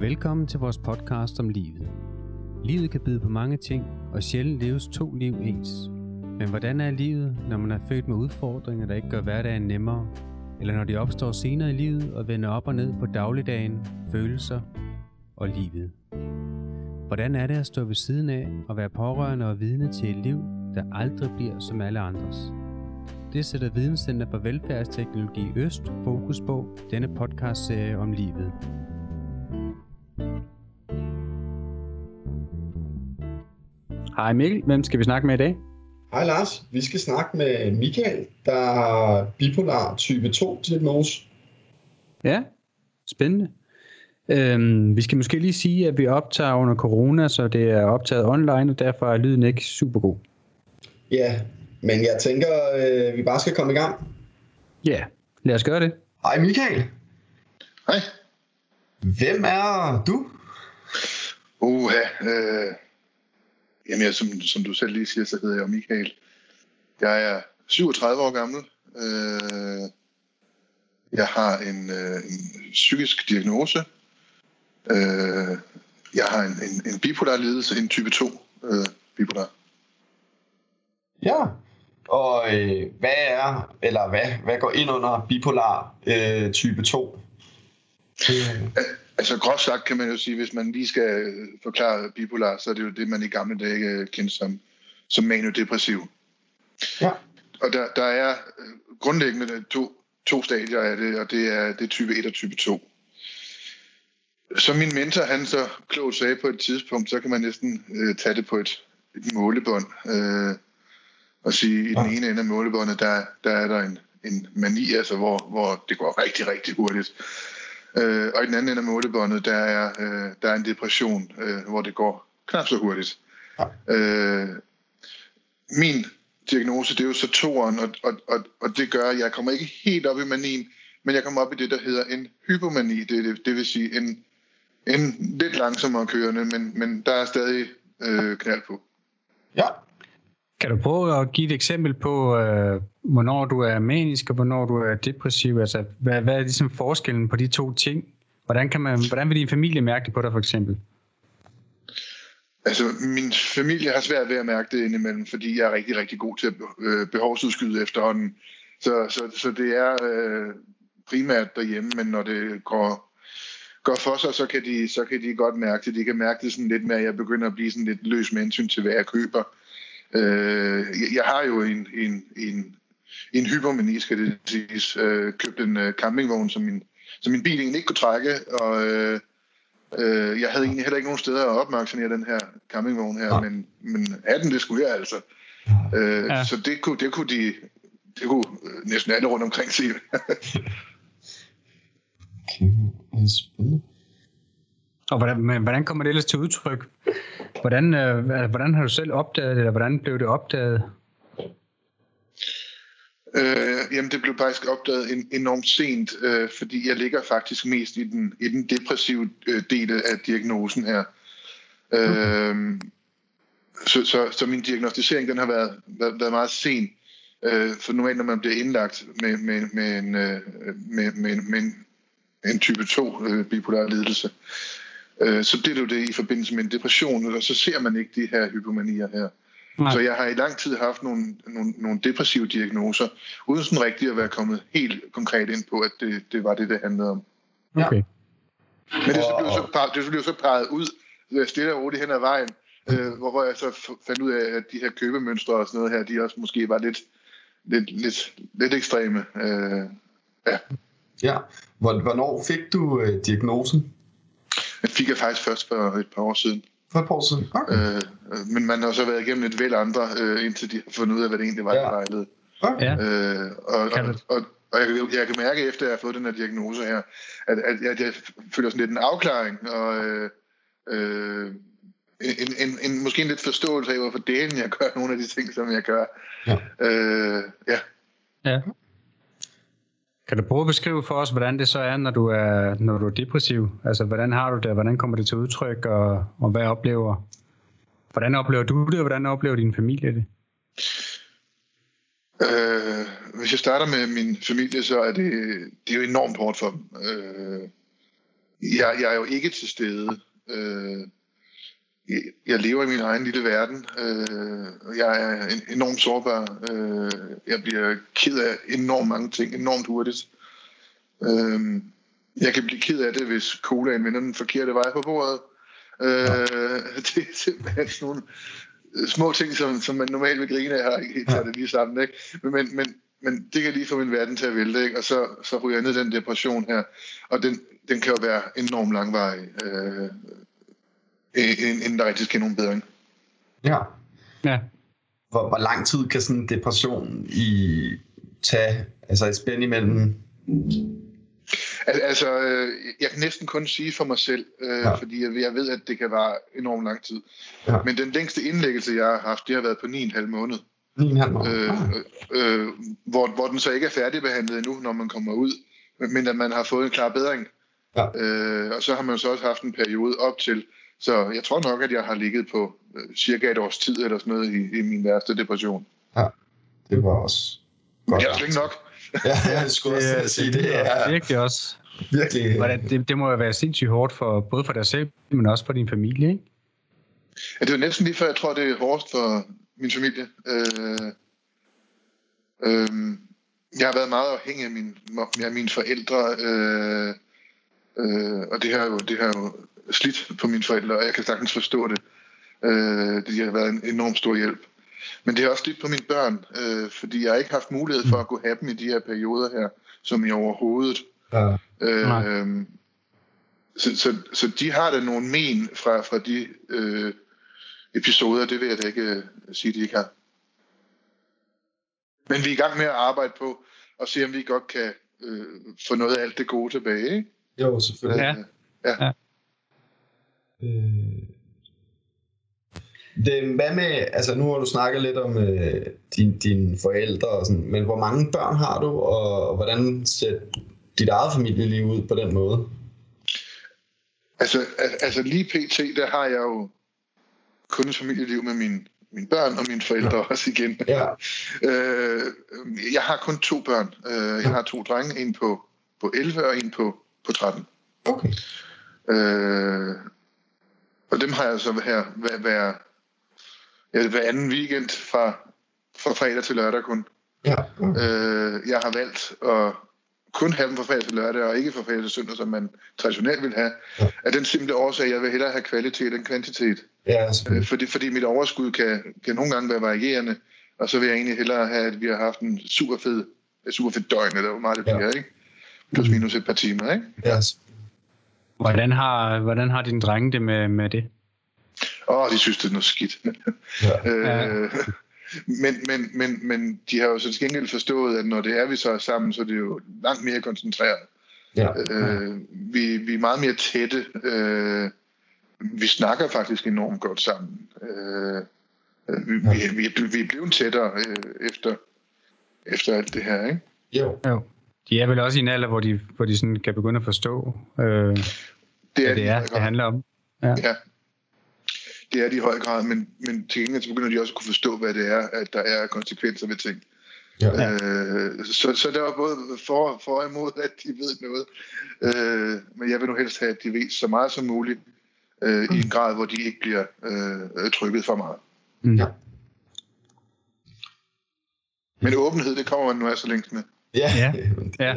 Velkommen til vores podcast om livet. Livet kan byde på mange ting, og sjældent leves to liv ens. Men hvordan er livet, når man er født med udfordringer, der ikke gør hverdagen nemmere? Eller når de opstår senere i livet og vender op og ned på dagligdagen, følelser og livet? Hvordan er det at stå ved siden af og være pårørende og vidne til et liv, der aldrig bliver som alle andres? Det sætter Videnscenter for Velfærdsteknologi Øst fokus på denne podcastserie om livet. Hej Mikkel, hvem skal vi snakke med i dag? Hej Lars, vi skal snakke med Michael, der har bipolar type 2 diagnose. Ja, spændende. Øhm, vi skal måske lige sige, at vi optager under corona, så det er optaget online, og derfor er lyden ikke super god. Ja, men jeg tænker, øh, vi bare skal komme i gang. Ja, lad os gøre det. Hej Michael. Hej. Hvem er du? Uha, øh, jamen jeg, som, som du selv lige siger, så hedder jeg Michael. Jeg er 37 år gammel. Øh, jeg har en, øh, en psykisk diagnose. Øh, jeg har en, en, en bipolar lidelse, en type 2 øh, bipolar. Ja, og øh, hvad er, eller hvad, hvad går ind under bipolar øh, type 2? Øh. Altså groft sagt kan man jo sige, hvis man lige skal forklare bipolar, så er det jo det, man i gamle dage øh, kendte som, som maniodepressiv. Ja. Og der, der er øh, grundlæggende to, to stadier af det, og det er, det er type 1 og type 2. Som min mentor, han så klogt sagde på et tidspunkt, så kan man næsten øh, tage det på et, et målebånd. Øh, og sige, i den ene ende af målebåndet, der, der er der en, en mani, altså hvor, hvor det går rigtig, rigtig hurtigt. Øh, og i den anden ende af målebåndet, der er, øh, der er en depression, øh, hvor det går knap så hurtigt. Ja. Øh, min diagnose, det er jo så toeren, og, og, og, og det gør, at jeg kommer ikke helt op i manien, men jeg kommer op i det, der hedder en hypomani, det, det, det vil sige en, en lidt langsommere kørende, men, men der er stadig øh, knald på. Ja, kan du prøve at give et eksempel på, øh, hvornår du er manisk og hvornår du er depressiv? Altså, hvad, hvad er ligesom forskellen på de to ting? Hvordan, kan man, hvordan vil din familie mærke det på dig for eksempel? Altså, min familie har svært ved at mærke det indimellem, fordi jeg er rigtig, rigtig god til at øh, behovsudskyde efterhånden. Så, så, så det er øh, primært derhjemme, men når det går, går for sig, så kan, de, så kan de godt mærke det. De kan mærke det sådan lidt med, at jeg begynder at blive sådan lidt løs med hensyn til, hvad jeg køber. Øh, jeg har jo en, en, en, en hypermani, skal det siges. Øh, købt en uh, campingvogn, som min, som min bil egentlig ikke kunne trække, og øh, øh, jeg havde egentlig heller ikke nogen steder at opmærksomhed den her campingvogn her, ja. men, men den, det skulle jeg altså. Øh, ja. Så det kunne, det kunne de, det kunne næsten alle rundt omkring sige. okay, spændende. Og hvordan, hvordan kommer det ellers til udtryk? Hvordan, øh, hvordan har du selv opdaget det, eller hvordan blev det opdaget? Øh, jamen, det blev faktisk opdaget en, enormt sent, øh, fordi jeg ligger faktisk mest i den, i den depressive øh, del af diagnosen her. Øh, så, så, så min diagnostisering den har været, været, været meget sen. Øh, for normalt, når man bliver indlagt med, med, med, en, øh, med, med, med en, en type 2 øh, bipolar lidelse, så bliver det jo det i forbindelse med en depression, og så ser man ikke de her hypomanier her. Nej. Så jeg har i lang tid haft nogle, nogle, nogle depressive diagnoser, uden sådan rigtigt at være kommet helt konkret ind på, at det, det var det, det handlede om. Okay. Men det, så blev så, det blev så peget ud øh, stille og roligt hen ad vejen, øh, hvor jeg så fandt ud af, at de her købemønstre og sådan noget her, de også måske var lidt, lidt, lidt, lidt ekstreme. Øh, ja. Ja. Hvornår fik du øh, diagnosen? Den fik jeg faktisk først for et par år siden. For et par år siden? Okay. Øh, men man har så været igennem et væld andre, øh, indtil de har fundet ud af, hvad det egentlig var, ja. der vejlede. Okay. Øh, og, og, og, og jeg, jeg kan mærke, efter jeg har fået den her diagnose her, at, at, at jeg føler sådan lidt en afklaring, og øh, øh, en, en, en, måske en lidt forståelse af, hvorfor delen jeg gør nogle af de ting, som jeg gør. Ja. Øh, ja. ja. Kan du prøve at beskrive for os, hvordan det så er, når du er, når du er depressiv? Altså, hvordan har du det, hvordan kommer det til udtryk, og, og hvad oplever, hvordan oplever du det, og hvordan oplever din familie det? Øh, hvis jeg starter med min familie, så er det, det er jo enormt hårdt for dem. Øh, jeg, jeg er jo ikke til stede. Øh, jeg, lever i min egen lille verden. Øh, jeg er en, enormt sårbar. Øh, jeg bliver ked af enormt mange ting, enormt hurtigt. Øh, jeg kan blive ked af det, hvis colaen vender den forkerte vej på bordet. Øh, det er simpelthen sådan nogle små ting, som, som man normalt vil grine af, har ikke taget det lige sammen. Ikke? Men, men, men, men det kan lige få min verden til at vælte, ikke? og så, så ryger jeg ned i den depression her. Og den, den kan jo være enormt langvarig, øh, inden der rigtig sker nogen bedring. Ja. Ja. Hvor, hvor lang tid kan sådan en depression i tage, altså et spænd imellem Al- altså, øh, jeg kan næsten kun sige for mig selv, øh, ja. fordi jeg, jeg ved, at det kan være enormt lang tid. Ja. Men den længste indlæggelse, jeg har haft, det har været på 9,5 måned. 9,5 måned? Øh, øh, hvor, hvor den så ikke er færdigbehandlet endnu, når man kommer ud, men at man har fået en klar bedring. Ja. Øh, og så har man så også haft en periode op til, så jeg tror nok, at jeg har ligget på øh, cirka et års tid eller sådan noget i, i min værste depression. Ja, det var også godt. Jeg er ikke nok. ja, jeg skulle også det, sige, det er virkelig også. Virkelig. Hvordan, det, det må jo være sindssygt hårdt for både for dig selv, men også for din familie, ikke? Ja, det er næsten lige før, jeg tror, det er hårdest for min familie. Øh, øh, jeg har været meget afhængig af, min, af mine forældre, øh, øh, og det har, jo, det har jo slidt på mine forældre, og jeg kan sagtens forstå det. Øh, det har været en enorm stor hjælp. Men det har også lidt på mine børn, øh, fordi jeg har ikke haft mulighed for at kunne have dem i de her perioder her, som i overhovedet. Ja. Øh, så, så, så de har da nogle men fra, fra de øh, episoder, det vil jeg da ikke øh, sige, de ikke har. Men vi er i gang med at arbejde på og se, om vi godt kan øh, få noget af alt det gode tilbage. Ikke? Jo, selvfølgelig. Ja. ja. ja. Øh, det, hvad med, altså nu har du snakket lidt om øh, din, dine forældre og sådan, men hvor mange børn har du, og, og hvordan ser dit eget familieliv ud på den måde? Altså, altså lige pt, der har jeg jo kun et familieliv med mine, mine børn og mine forældre ja. også igen. Ja. øh, jeg har kun to børn. Øh, jeg har to drenge, en på, på 11 og en på, på 13. Okay. Øh, og dem har jeg så her hver, hver, ja, hver anden weekend fra, fra fredag til lørdag kun. Ja. Okay. Øh, jeg har valgt at kun have dem fra fredag til lørdag, og ikke fra fredag til søndag, som man traditionelt vil have, ja. af den simple årsag, at jeg vil hellere have kvalitet end kvantitet. Ja, øh, fordi, fordi mit overskud kan, kan nogle gange være varierende, og så vil jeg egentlig hellere have, at vi har haft en super fed, super fed døgn, eller hvor meget det bliver, ja. ikke? Plus minus et par timer, ikke? Ja. Hvordan har, hvordan har dine drenge det med, med det? Åh, oh, de synes, det er noget skidt. Ja. øh, men, men, men, men de har jo så til gengæld forstået, at når det er, vi så er sammen, så er det jo langt mere koncentreret. Ja. Øh, vi, vi er meget mere tætte. Øh, vi snakker faktisk enormt godt sammen. Øh, vi, ja. vi, vi, vi er blevet tættere øh, efter, efter alt det her, ikke? Jo. jo. De er vel også i en alder, hvor de, hvor de sådan kan begynde at forstå, øh, det er, hvad det, er, det handler om. Ja. ja. Det er de i høj grad, men, men til gengæld så begynder de også at kunne forstå, hvad det er, at der er konsekvenser ved ting. Ja. Øh, så, så der var både for, for og imod, at de ved noget. Øh, men jeg vil nu helst have, at de ved så meget som muligt, øh, i en grad, hvor de ikke bliver øh, trykket for meget. Mm. Ja. Men åbenhed, det kommer man nu altså længst med. Ja. ja. ja.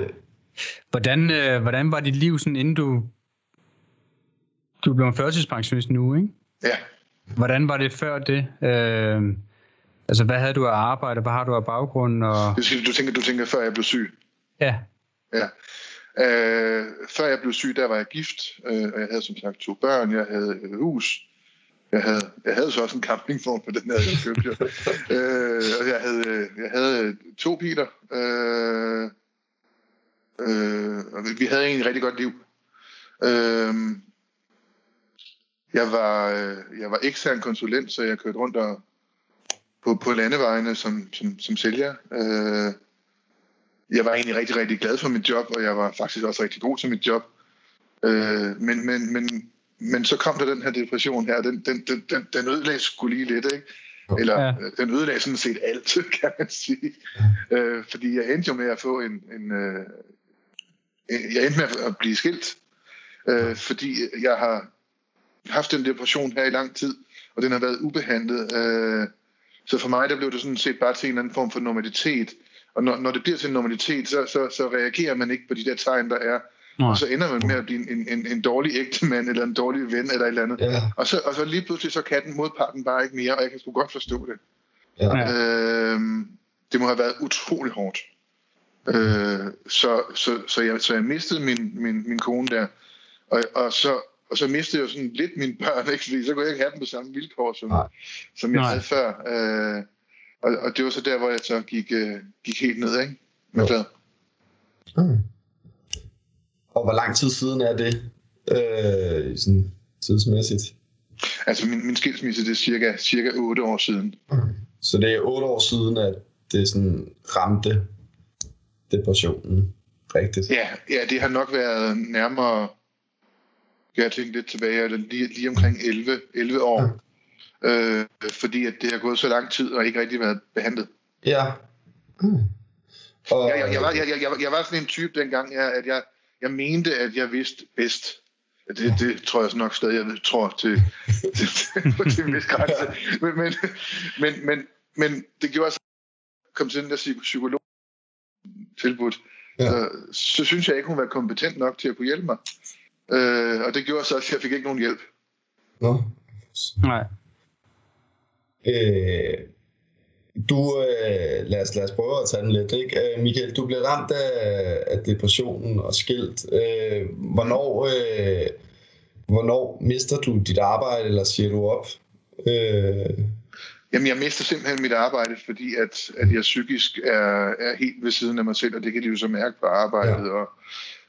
Hvordan, øh, hvordan var dit liv, sådan, inden du, du blev en førtidspensionist nu, ikke? Ja. Hvordan var det før det? Øh, altså, hvad havde du af arbejde? Hvad har du af baggrund? Og... Du, du, tænker, du tænker, før jeg blev syg? Ja. Ja. Øh, før jeg blev syg, der var jeg gift, øh, og jeg havde som sagt to børn, jeg havde et hus, jeg havde, jeg havde så også en campingvogn på den her, jeg købte. øh, og jeg havde, øh, jeg havde øh, to biler, øh, øh, og vi havde egentlig et rigtig godt liv. Øh, jeg var, øh, jeg var ekstern konsulent, så jeg kørte rundt og, på, på landevejene som, som, som sælger. Øh, jeg var egentlig rigtig, rigtig glad for mit job, og jeg var faktisk også rigtig god til mit job. Øh, men, men, men, men så kom der den her depression her, den, den, den, den, den ødelagde skulle lige lidt, ikke? Eller ja. Øh, den ødelagde sådan set alt, kan man sige. Øh, fordi jeg endte jo med at få en... en øh, jeg endte med at blive skilt, Øh, fordi jeg har haft den depression her i lang tid, og den har været ubehandlet. Øh, så for mig, der blev det sådan set bare til en eller anden form for normalitet. Og når, når det bliver til en normalitet, så, så, så reagerer man ikke på de der tegn, der er. Nej. Og så ender man med at blive en, en, en dårlig ægtemand, eller en dårlig ven, eller et eller andet. Ja. Og, så, og så lige pludselig, så kan den modparten bare ikke mere, og jeg kan sgu godt forstå det. Ja. Øh, det må have været utrolig hårdt. Øh, så, så, så, jeg, så jeg mistede min, min, min kone der, og, og, så, og så mistede jeg jo sådan lidt mine børn, ikke? fordi så kunne jeg ikke have dem på samme vilkår, som, som jeg Nej. havde før. Øh, og, og det var så der, hvor jeg så gik, øh, gik helt ned, ikke? Med fladet. Mm. Og hvor lang tid siden er det, øh, sådan tidsmæssigt? Altså min, min skilsmisse, det er cirka, cirka 8 år siden. Mm. Så det er 8 år siden, at det sådan ramte depressionen rigtigt? Ja, ja, det har nok været nærmere, jeg tænke lidt tilbage, lige, lige omkring 11, 11 år. Ja. Øh, fordi at det har gået så lang tid og ikke rigtig været behandlet. Ja. Mm. Og... Jeg, jeg, jeg, var, jeg, jeg, jeg, jeg var sådan en type dengang, jeg, at jeg, jeg mente, at jeg vidste bedst. Det, det tror jeg nok stadig, jeg tror til, til, til, til en vis grænse. Men, men, men, men, men det gjorde så, kom til den der psykolog tilbudt, ja. så, så synes jeg ikke, hun var kompetent nok til at kunne hjælpe mig. Øh, og det gjorde så, at jeg fik ikke nogen hjælp. Nå. Nej. Øh, du, øh, lad, os, lad os prøve at tage den lidt. Ikke? Øh, Michael, du blev ramt af, af depressionen og skilt. Øh, hvornår, øh, hvornår mister du dit arbejde, eller siger du op? Øh, Jamen, jeg mister simpelthen mit arbejde, fordi at, at jeg psykisk er, er helt ved siden af mig selv, og det kan de jo så mærke på arbejdet ja. og,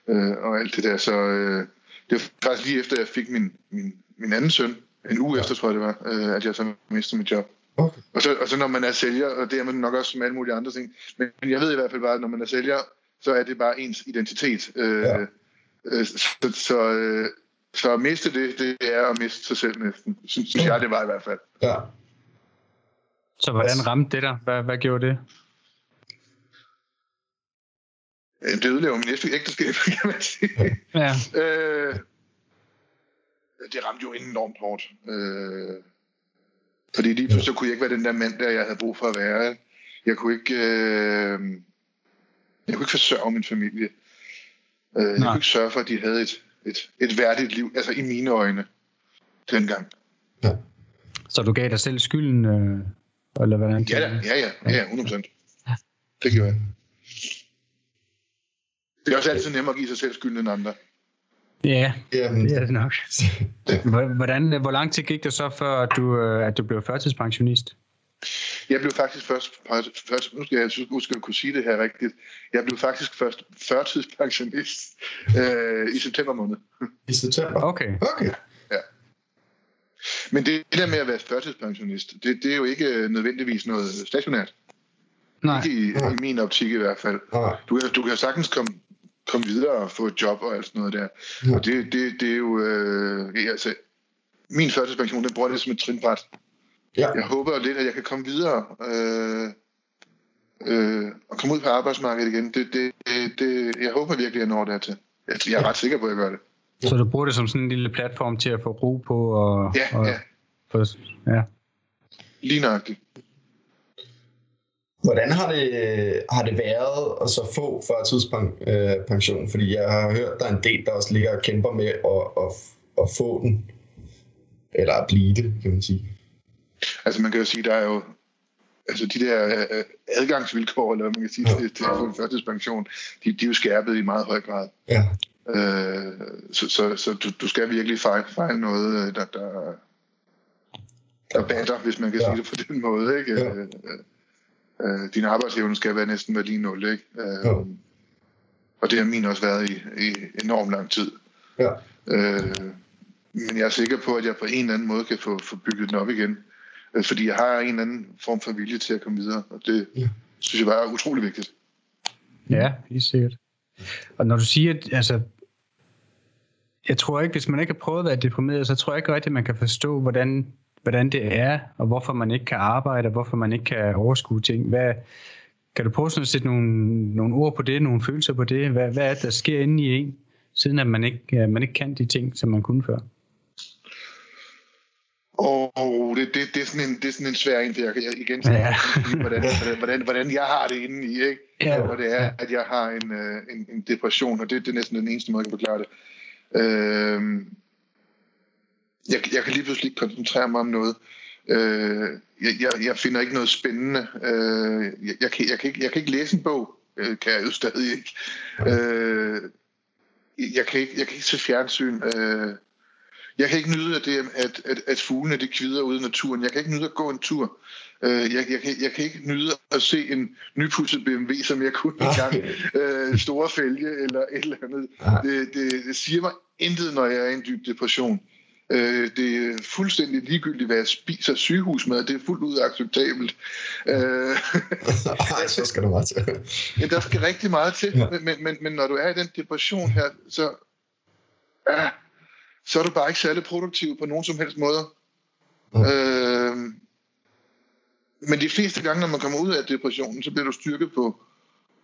øh, og alt det der. Så øh, det var faktisk lige efter, jeg fik min, min, min anden søn, en uge ja. efter, tror jeg det var, øh, at jeg så mistede mit job. Okay. Og, så, og så når man er sælger, og det er man nok også med alle mulige andre ting, men, jeg ved i hvert fald bare, at når man er sælger, så er det bare ens identitet. Øh, ja. øh, så, så, øh, så at miste det, det er at miste sig selv næsten. Synes, synes jeg, det var i hvert fald. Ja. Så hvordan ramte det dig? Hvad, hvad gjorde det? Det ødelægger min næste ægteskab, kan man sige. Ja. øh, det ramte jo enormt hårdt. Øh, fordi lige pludselig så kunne jeg ikke være den der mand, der jeg havde brug for at være. Jeg kunne ikke, øh, jeg kunne ikke forsørge min familie. Øh, jeg kunne ikke sørge for, at de havde et, et, et værdigt liv, altså i mine øjne, dengang. Ja. Så du gav dig selv skylden? Øh, eller hvordan? Ja, ja, ja, ja, ja 100%. Det gjorde jeg. Det er også altid nemmere at give sig selv skylden end andre. Ja, Jamen. det er det nok. Hvordan, hvor lang tid gik det så, før at du, øh, at du blev førtidspensionist? Jeg blev faktisk først, først nu skal jeg huske at kunne sige det her rigtigt, jeg blev faktisk først førtidspensionist øh, i september måned. I september? Okay. okay. Ja. Men det, det der med at være førtidspensionist, det, det er jo ikke nødvendigvis noget stationært. Nej. Ikke i, i min optik i hvert fald. Du, du kan sagtens komme komme videre og få et job og alt sådan noget der. Ja. Og det, det, det er jo... Øh, altså, min førtidspension, den bruger det som et trinbræt. Ja. Jeg håber lidt, at jeg kan komme videre øh, øh, og komme ud på arbejdsmarkedet igen. Det, det, det, jeg håber virkelig, at jeg når dertil. Jeg, jeg er ret sikker på, at jeg gør det. Så du bruger det som sådan en lille platform til at få ro på? Og, ja, og, ja. For, ja. Lige nøjagtigt. Hvordan har det, har det været at så få førtidspension? Fordi jeg har hørt, der er en del, der også ligger og kæmper med at, at, at få den. Eller at blive det, kan man sige. Altså man kan jo sige, der er jo altså de der øh, adgangsvilkår, eller hvad man kan sige, til, til at få en førtidspension, de, de er jo skærpet i meget høj grad. Ja. Øh, så så, så du, du skal virkelig fejle, fejle noget, øh, der, der, der batter, hvis man kan ja. sige det på den måde. Ikke? Ja. Øh, din arbejdsevne skal være næsten være lige nul, ikke? Øh, ja. Og det har min også været i, i enormt lang tid. Ja. Øh, men jeg er sikker på, at jeg på en eller anden måde kan få, få bygget den op igen. Øh, fordi jeg har en eller anden form for vilje til at komme videre, og det ja. synes jeg bare er utrolig vigtigt. Ja, helt sikkert. Og når du siger, at altså, jeg tror ikke, hvis man ikke har prøvet at være deprimeret, så tror jeg ikke rigtigt, at man kan forstå, hvordan hvordan det er, og hvorfor man ikke kan arbejde, og hvorfor man ikke kan overskue ting. Hvad, kan du prøve at sætte nogle, nogle ord på det, nogle følelser på det? Hvad, hvad er det, der sker inde i en, siden at man ikke, man ikke kan de ting, som man kunne før? Og oh, det, det, det, er sådan en, det er sådan en svær en, for jeg kan igen ja. hvordan, hvordan, hvordan, hvordan jeg har det inde i, ikke? Ja. Og det er, at jeg har en, øh, en, en depression, og det, det er næsten den eneste måde, jeg kan forklare det. Øh, jeg, jeg kan lige pludselig ikke koncentrere mig om noget. Øh, jeg, jeg, jeg finder ikke noget spændende. Øh, jeg, jeg, kan, jeg, kan ikke, jeg kan ikke læse en bog, øh, kan jeg jo stadig ikke. Øh, jeg, kan ikke jeg kan ikke se fjernsyn. Øh, jeg kan ikke nyde, at, det, at, at, at fuglene det kvider ude i naturen. Jeg kan ikke nyde at gå en tur. Øh, jeg, jeg, kan, jeg kan ikke nyde at se en nypudset BMW, som jeg kunne engang. Øh, store fælge eller et eller andet. Det, det, det siger mig intet, når jeg er i en dyb depression. Øh, det er fuldstændig ligegyldigt, hvad jeg spiser sygehusmad. Det er fuldt ud acceptabelt. Øh, så skal du meget til. ja, der skal rigtig meget til. Ja. Men, men, men når du er i den depression her, så, ja, så er du bare ikke særlig produktiv på nogen som helst måde. Ja. Øh, men de fleste gange, når man kommer ud af depressionen, så bliver du styrket på,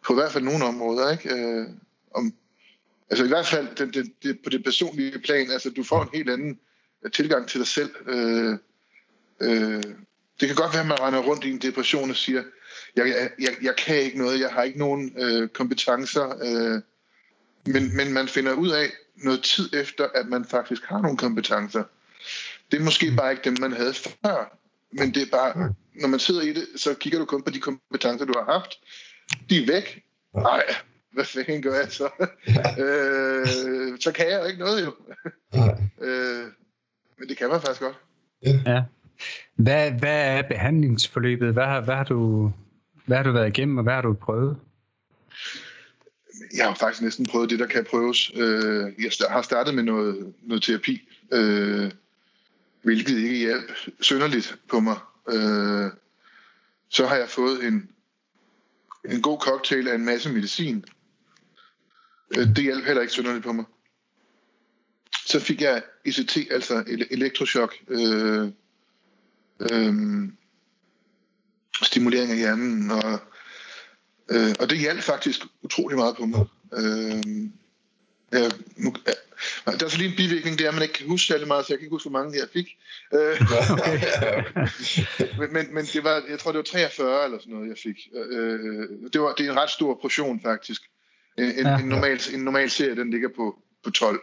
på i hvert fald nogle områder. Ikke? Øh, om, altså i hvert fald det, det, det, på det personlige plan. Altså du får en helt anden tilgang til dig selv. Øh, øh, det kan godt være, at man render rundt i en depression og siger, jeg, jeg, jeg kan ikke noget, jeg har ikke nogen øh, kompetencer. Øh, men, men man finder ud af noget tid efter, at man faktisk har nogle kompetencer. Det er måske bare ikke dem, man havde før. Men det er bare, når man sidder i det, så kigger du kun på de kompetencer, du har haft. De er væk. Nej, hvad fanden gør jeg så? øh, så kan jeg jo ikke noget jo. øh, men det kan man faktisk godt. Ja. Hvad, hvad er behandlingsforløbet? Hvad har, hvad, har du, hvad har du været igennem, og hvad har du prøvet? Jeg har faktisk næsten prøvet det, der kan prøves. Øh, jeg har startet med noget, noget terapi, øh, hvilket ikke hjalp synderligt på mig. Øh, så har jeg fået en, en god cocktail af en masse medicin. Det hjalp heller ikke synderligt på mig så fik jeg ECT, altså elektrochok, øh, øh, stimulering af hjernen, og, øh, og det hjalp faktisk utrolig meget på mig. Øh, jeg, nu, ja, der er så lige en bivirkning, det er, at man ikke kan huske særlig meget, så jeg kan ikke huske, hvor mange jeg fik. Øh, okay. men, men, men det var, jeg tror, det var 43 eller sådan noget, jeg fik. Øh, det, var, det er en ret stor portion, faktisk. En, ja. en, normal, en normal serie, den ligger på, på 12.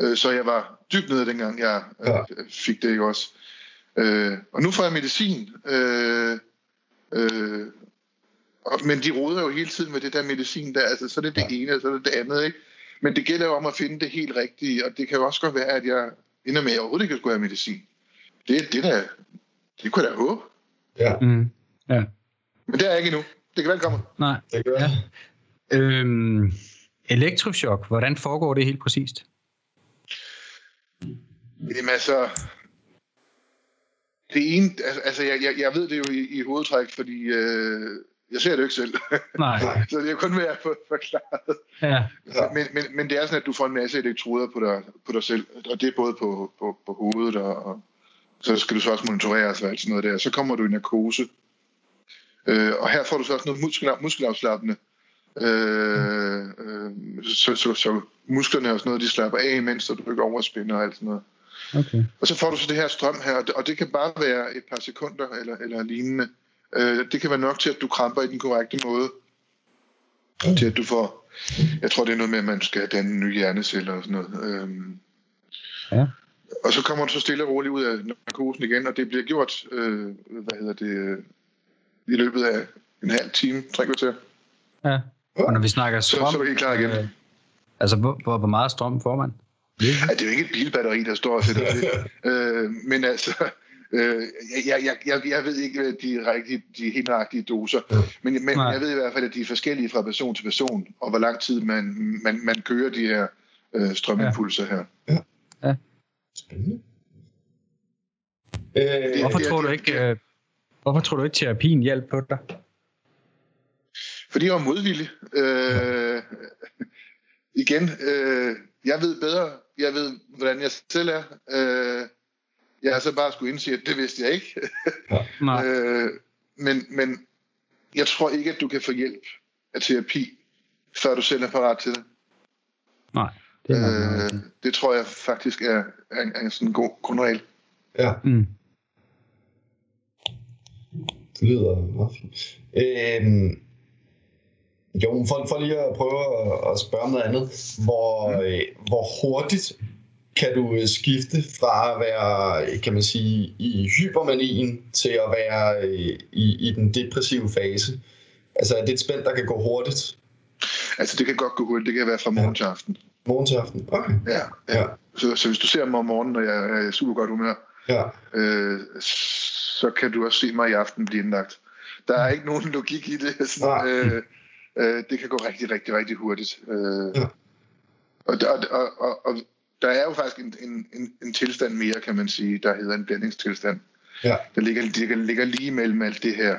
Øh, så jeg var dybt nede dengang, jeg øh, ja. fik det ikke også. Øh, og nu får jeg medicin. Øh, øh, og, men de roder jo hele tiden med det der medicin der. Altså, så er det det ja. ene, og så er det det andet. Ikke? Men det gælder jo om at finde det helt rigtige, og det kan jo også godt være, at jeg ender med, at jeg overhovedet ikke skulle have medicin. Det, det, der, det kunne jeg da håbe. Ja. Mm. ja. Men det er jeg ikke endnu. Det kan vel komme. Nej. Det kan ja. Øhm, elektrochok, hvordan foregår det helt præcist? Jamen altså, det ene, altså, altså jeg, jeg, jeg ved det jo i, i hovedtræk, fordi øh, jeg ser det jo ikke selv. Nej. så det er kun ved at få forklaret. Ja. Men, men, men det er sådan, at du får en masse elektroder på dig, på dig selv, og det er både på, på, på hovedet, og, og så skal du så også monitoreres og alt sådan noget der. Så kommer du i narkose. Øh, og her får du så også noget muskel, muskelafslappende. Øh, øh, så, så, så musklerne og sådan noget, de slapper af, mens du ikke overspinder og alt sådan noget. Okay. Og så får du så det her strøm her, og det kan bare være et par sekunder eller, eller lignende. Øh, det kan være nok til, at du kramper i den korrekte måde. Mm. Til at du får, jeg tror det er noget med, at man skal danne nye hjerneceller og sådan noget. Øhm, ja. Og så kommer du så stille og roligt ud af narkosen igen, og det bliver gjort, øh, hvad hedder det, i løbet af en halv time, tre kvarter. Ja, og når vi snakker strøm... Så, så er du helt klar igen. Øh, altså, hvor, hvor meget strøm får man? Ja, det er jo ikke et bilbatteri, der står og sætter det. øh, men altså, øh, jeg, jeg, jeg, jeg ved ikke de, rigtige, de helt nøjagtige doser, ja. men, men jeg ved i hvert fald, at de er forskellige fra person til person, og hvor lang tid man, man, man kører de her øh, strømimpulser her. Ja. ja. Spændende. Øh, hvorfor, tror du ikke, øh, hvorfor tror du ikke, terapien hjælper på dig? Fordi jeg var modvillig. Øh, igen, øh, jeg ved bedre. Jeg ved, hvordan jeg selv er. Øh, jeg har så bare skulle indse, at det vidste jeg ikke. ja, nej. øh, men, men jeg tror ikke, at du kan få hjælp af terapi, før du selv er parat til det. Nej. Det, er øh, det tror jeg faktisk er, er, en, er en sådan god grundregel. Ja. Mm. Det lyder meget fint. Øhm, jo, for, for lige at prøve at, at spørge om noget andet. Hvor, mm. øh, hvor hurtigt kan du øh, skifte fra at være, kan man sige, i hypermanien til at være øh, i, i den depressive fase? Altså er det et spænd, der kan gå hurtigt? Altså det kan godt gå hurtigt. Det kan være fra morgen til aften. Morgen til aften? Okay. Ja, ja. Ja. Så, så hvis du ser mig om morgenen, når jeg er super godt humør, Ja. øh, så kan du også se mig i aften blive indlagt. Der er ikke nogen logik i det. Sådan, Nej. øh, øh, det kan gå rigtig, rigtig, rigtig hurtigt. Øh, Ja. og, der, og, og, og der er jo faktisk en, en, en, en tilstand mere, kan man sige, der hedder en blændingstilstand. Ja. Der ligger, ligger, ligger lige mellem alt det her.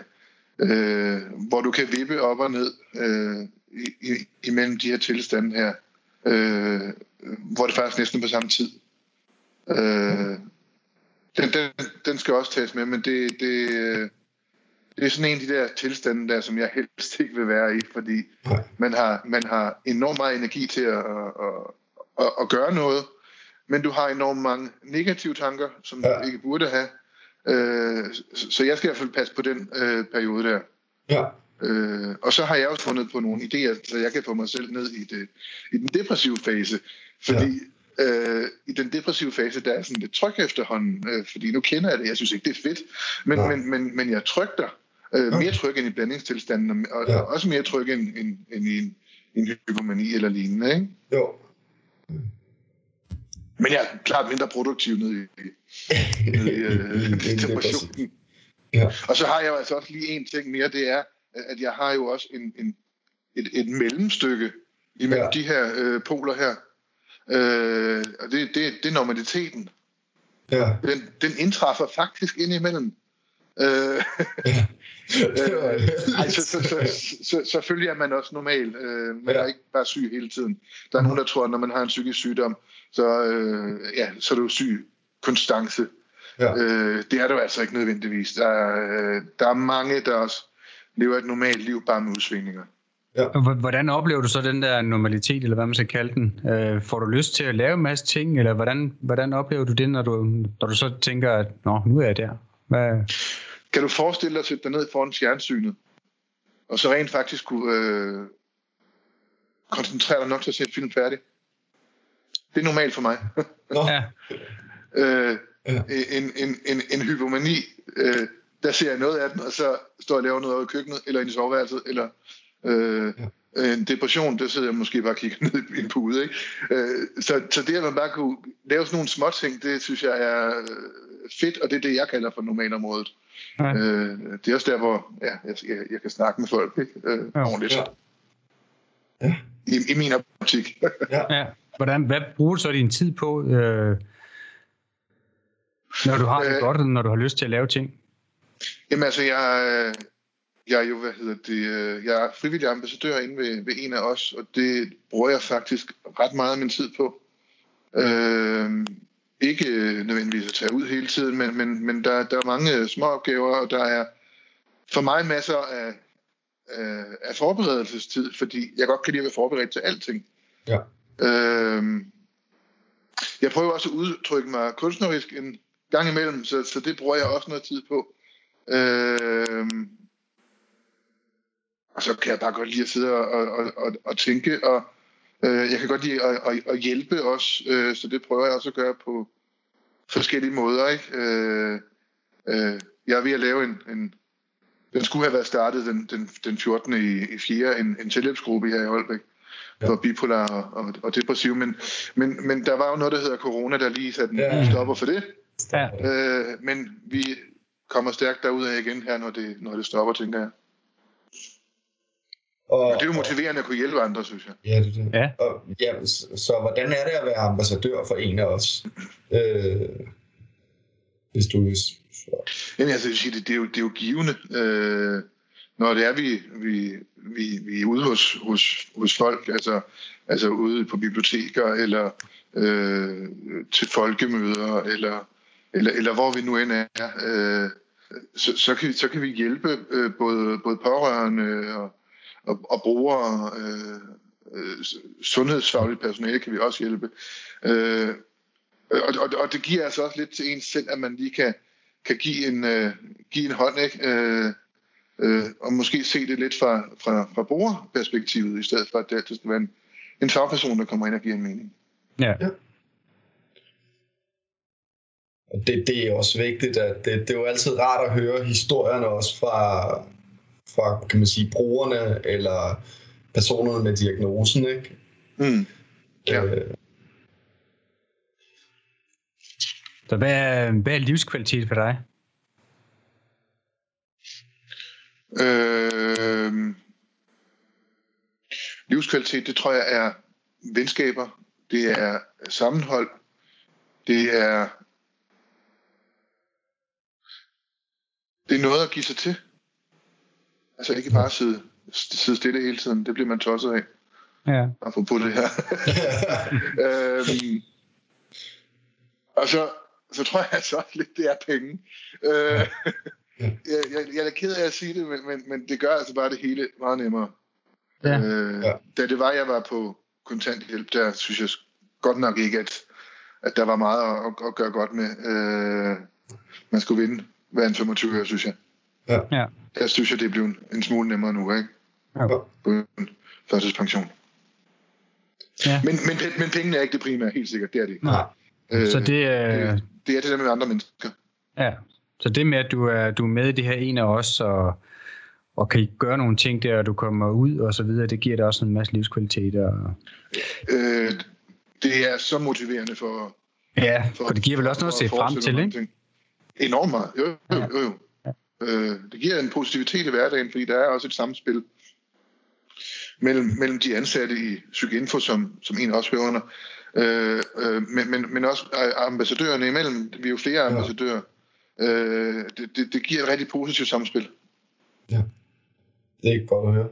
Øh, hvor du kan vippe op og ned øh, i, i, imellem de her tilstande her. Øh, hvor det faktisk næsten på samme tid. Øh, den, den, den skal også tages med, men det, det, øh, det er sådan en af de der tilstande der, som jeg helst ikke vil være i, fordi man har, man har enormt meget energi til at, at, at, at gøre noget, men du har enormt mange negative tanker, som Ja. du ikke burde have. Øh, så jeg skal i hvert fald passe på den øh, periode der. Ja. Øh, og så har jeg også fundet på nogle idéer, så jeg kan få mig selv ned i, det, i den depressive fase. Fordi ja. øh, i den depressive fase, der er sådan lidt tryk efterhånden, øh, fordi nu kender jeg det, jeg synes ikke, det er fedt, men, men, men, men jeg tryk der. Øh, Okay. mere tryk end i blandingstilstanden, og, Ja. og også mere tryk end, end, end i en, en hypomani eller lignende. Ikke? Jo. Men jeg er klart mindre produktiv nede i, nede i, øh, i depressionen. Ja. Og så har jeg jo altså også lige en ting mere, det er, at jeg har jo også en, en, et, et mellemstykke imellem ja. de her øh, poler her. Øh, og det, det, det er normaliteten. Ja. Den, den indtræffer faktisk indimellem. Øh, var øh, altså, så, så, så, selvfølgelig er man også normal. Øh, man Ja. er ikke bare syg hele tiden. Der er nogen, der tror, at når man har en psykisk sygdom, så, øh, ja, så er du syg konstance. Ja. Øh, det er du altså ikke nødvendigvis. Der er, øh, der er mange, der også lever et normalt liv bare med udsvingninger. H- Hvordan oplever du så den der normalitet, eller hvad man skal kalde den? Øh, får du lyst til at lave en masse ting, eller hvordan, hvordan oplever du det, når du, når du så tænker, at Nå, nu er jeg der? Hvad? Kan du forestille dig at sætte dig ned foran fjernsynet, og så rent faktisk kunne øh, koncentrere dig nok til at se film færdig? Det er normalt for mig. Nå, Ja, øh, Ja. en, en, en, en hypomani, øh, der ser jeg noget af den, og så står jeg og laver noget over i køkkenet, eller i soveværelset, eller øh, ja. en depression, der sidder jeg måske bare og kigger ned i en pude. Ikke? Øh, så, så det, at man bare kunne lave sådan nogle små ting, det synes jeg er øh, fedt, og det er det, jeg kalder for normalområdet. Ja. Øh, det er også der, hvor ja, jeg, jeg, jeg kan snakke med folk ikke? Øh, Ja. ordentligt. Ja. Ja. I, I min optik. ja. Hvordan, hvad bruger du så din tid på, øh, når du har det Øh. godt, og når du har lyst til at lave ting? Jamen altså, jeg, øh, jeg er jo, hvad hedder det, øh, jeg er frivillig ambassadør inde ved, ved en af os, og det bruger jeg faktisk ret meget af min tid på. Øh, ikke øh, nødvendigvis at tage ud hele tiden, men, men, men der, der er mange små opgaver, og der er for mig masser af, af, af forberedelsestid, fordi jeg godt kan lide at være forberedt til alting. Ja. Øh, jeg prøver også at udtrykke mig kunstnerisk en gang imellem, så, så det bruger jeg også noget tid på. Øh, og så kan jeg bare godt lide at sidde og, og, og, og tænke, og øh, jeg kan godt lide at, at, at hjælpe også, øh, så det prøver jeg også at gøre på forskellige måder. Ikke? Øh, øh, jeg er ved at lave en, en den skulle have været startet den, den, den 14. i, i 4. en, en selvhjælpsgruppe her i Holbæk Ja. for bipolar og, og, og depressiv, men, men, men der var jo noget, der hedder corona, der lige satte en ja. stopper for det. Ja. Øh, men vi kommer stærkt derud af igen her, når det, når det stopper, tænker jeg. Og, Og det er jo motiverende at kunne hjælpe andre, synes jeg. Ja, det er det. Ja. Og, ja, så, så hvordan er det at være ambassadør for en af os? Øh, hvis du vil. Jamen, altså, sige, det, det, er jo, det er jo givende, øh, når det er, vi, vi, vi, vi er ude hos, hos, hos folk, altså, altså ude på biblioteker, eller øh, til folkemøder, eller, eller, eller hvor vi nu end er, øh, så, så, kan, vi- så kan vi hjælpe øh, både, både pårørende og, og, og brugere øh, øh, sundhedsfagligt personale kan vi også hjælpe. Øh, og, og, og det giver altså også lidt til en selv, at man lige kan, kan give, en, øh, give en hånd, ikke? Øh, øh, og måske se det lidt fra, fra, fra brugerperspektivet, i stedet for at det altid skal være en, en fagperson, der kommer ind og giver en mening. Ja. Ja. Og det, det er også vigtigt, at det, det er jo altid rart at høre historierne også fra, fra kan man sige, brugerne eller personerne med diagnosen, ikke? Mm. Ja. Øh, Så hvad er, hvad er livskvalitet for dig? Øh, livskvalitet, det tror jeg er venskaber, det er sammenhold, det er det er noget at give sig til. Altså ikke bare sidde, sidde stille hele tiden, det bliver man tosset af, Ja. apropos det her. øhm, og så, så tror jeg altså også lidt, det er penge. Øh, jeg, jeg, jeg er ked af at sige det, men, men, men det gør altså bare det hele meget nemmere. Ja. Øh, Ja. Da det var, jeg var på kontanthjælp, der synes jeg godt nok ikke, at, at der var meget at, at, gøre godt med. Øh, man skulle vinde hver en 25 øre, synes jeg. Ja. Ja. Der synes jeg, det er blevet en smule nemmere nu, ikke? Ja. På en førtidspension. Ja. Men, men, men pengene er ikke det primære, helt sikkert. Det er det ikke. nej. Øh, Så det er... det, det er det der med andre mennesker. Ja. Så det med, at du er, du er med i det her en af os, og, og kan gøre nogle ting der, og du kommer ud og så videre, det giver dig også en masse livskvalitet. Og... Øh, det er så motiverende for, Ja, for, for det giver vel også noget at se frem til, ikke? Enormt meget. Jo, jo, jo. jo. Øh, det giver en positivitet i hverdagen, fordi der er også et samspil mellem, mellem de ansatte i Psykinfo, som, som en også hører under, øh, øh, men, men, men også øh, ambassadørerne imellem. Vi er jo flere Ja. ambassadører. Øh, det, det, det giver et rigtig positivt samspil. Det er ikke godt at høre.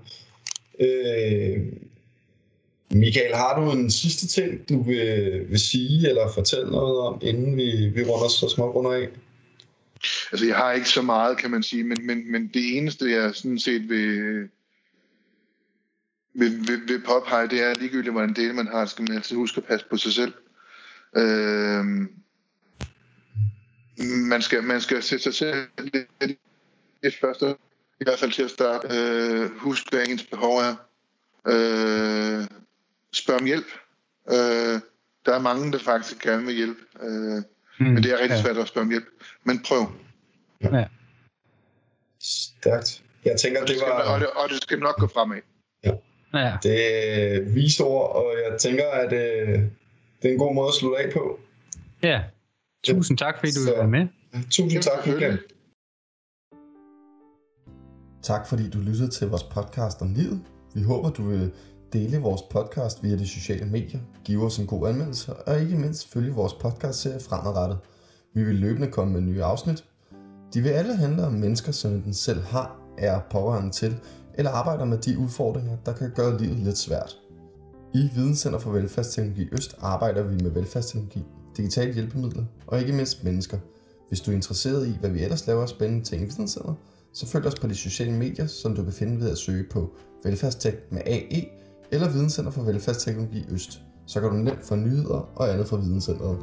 Øh, Michael, har du en sidste ting, du vil, vil sige eller fortælle noget om, inden vi, vi runder så små runder af? Altså, jeg har ikke så meget, kan man sige, men, men, men det eneste, jeg sådan set vil, vil, vil, vil påpege, det er ligegyldigt, hvordan det man har, skal man altid huske at passe på sig selv. Øhm, man, skal, man skal sætte sig selv lidt lidt første, i hvert fald til at starte. Øh, husk, hvad ens behov er. Øh, spørg om hjælp. Øh, der er mange, der faktisk gerne vil hjælpe. Øh, Mm, men det er rigtig ja. svært at spørge om hjælp. Men prøv. Ja. Stærkt. Jeg tænker, Og det det, skal, og, var det, og det skal nok gå fremad. Ja. det er vise ord, og jeg tænker, at øh, det er en god måde at slutte af på. ja. Tusind tak, fordi du Så- var med. Tusind tak, Michael. Tak fordi du lyttede til vores podcast om livet. Vi håber, du vil dele vores podcast via de sociale medier, give os en god anmeldelse og ikke mindst følge vores podcastserie fremadrettet. Vi vil løbende komme med nye afsnit. De vil alle handle om mennesker, som den selv har, er pårørende til, eller arbejder med de udfordringer, der kan gøre livet lidt svært. I Videnscenter for Velfærdsteknologi Øst arbejder vi med velfærdsteknologi, digitale hjælpemidler og ikke mindst mennesker. Hvis du er interesseret i, hvad vi ellers laver af spændende ting i Videnscenter, så følg os på de sociale medier, som du kan finde ved at søge på Velfærdstek med AE eller Videnscenter for Velfærdsteknologi Øst. Så kan du nemt få nyheder og andet fra Videnscenteret.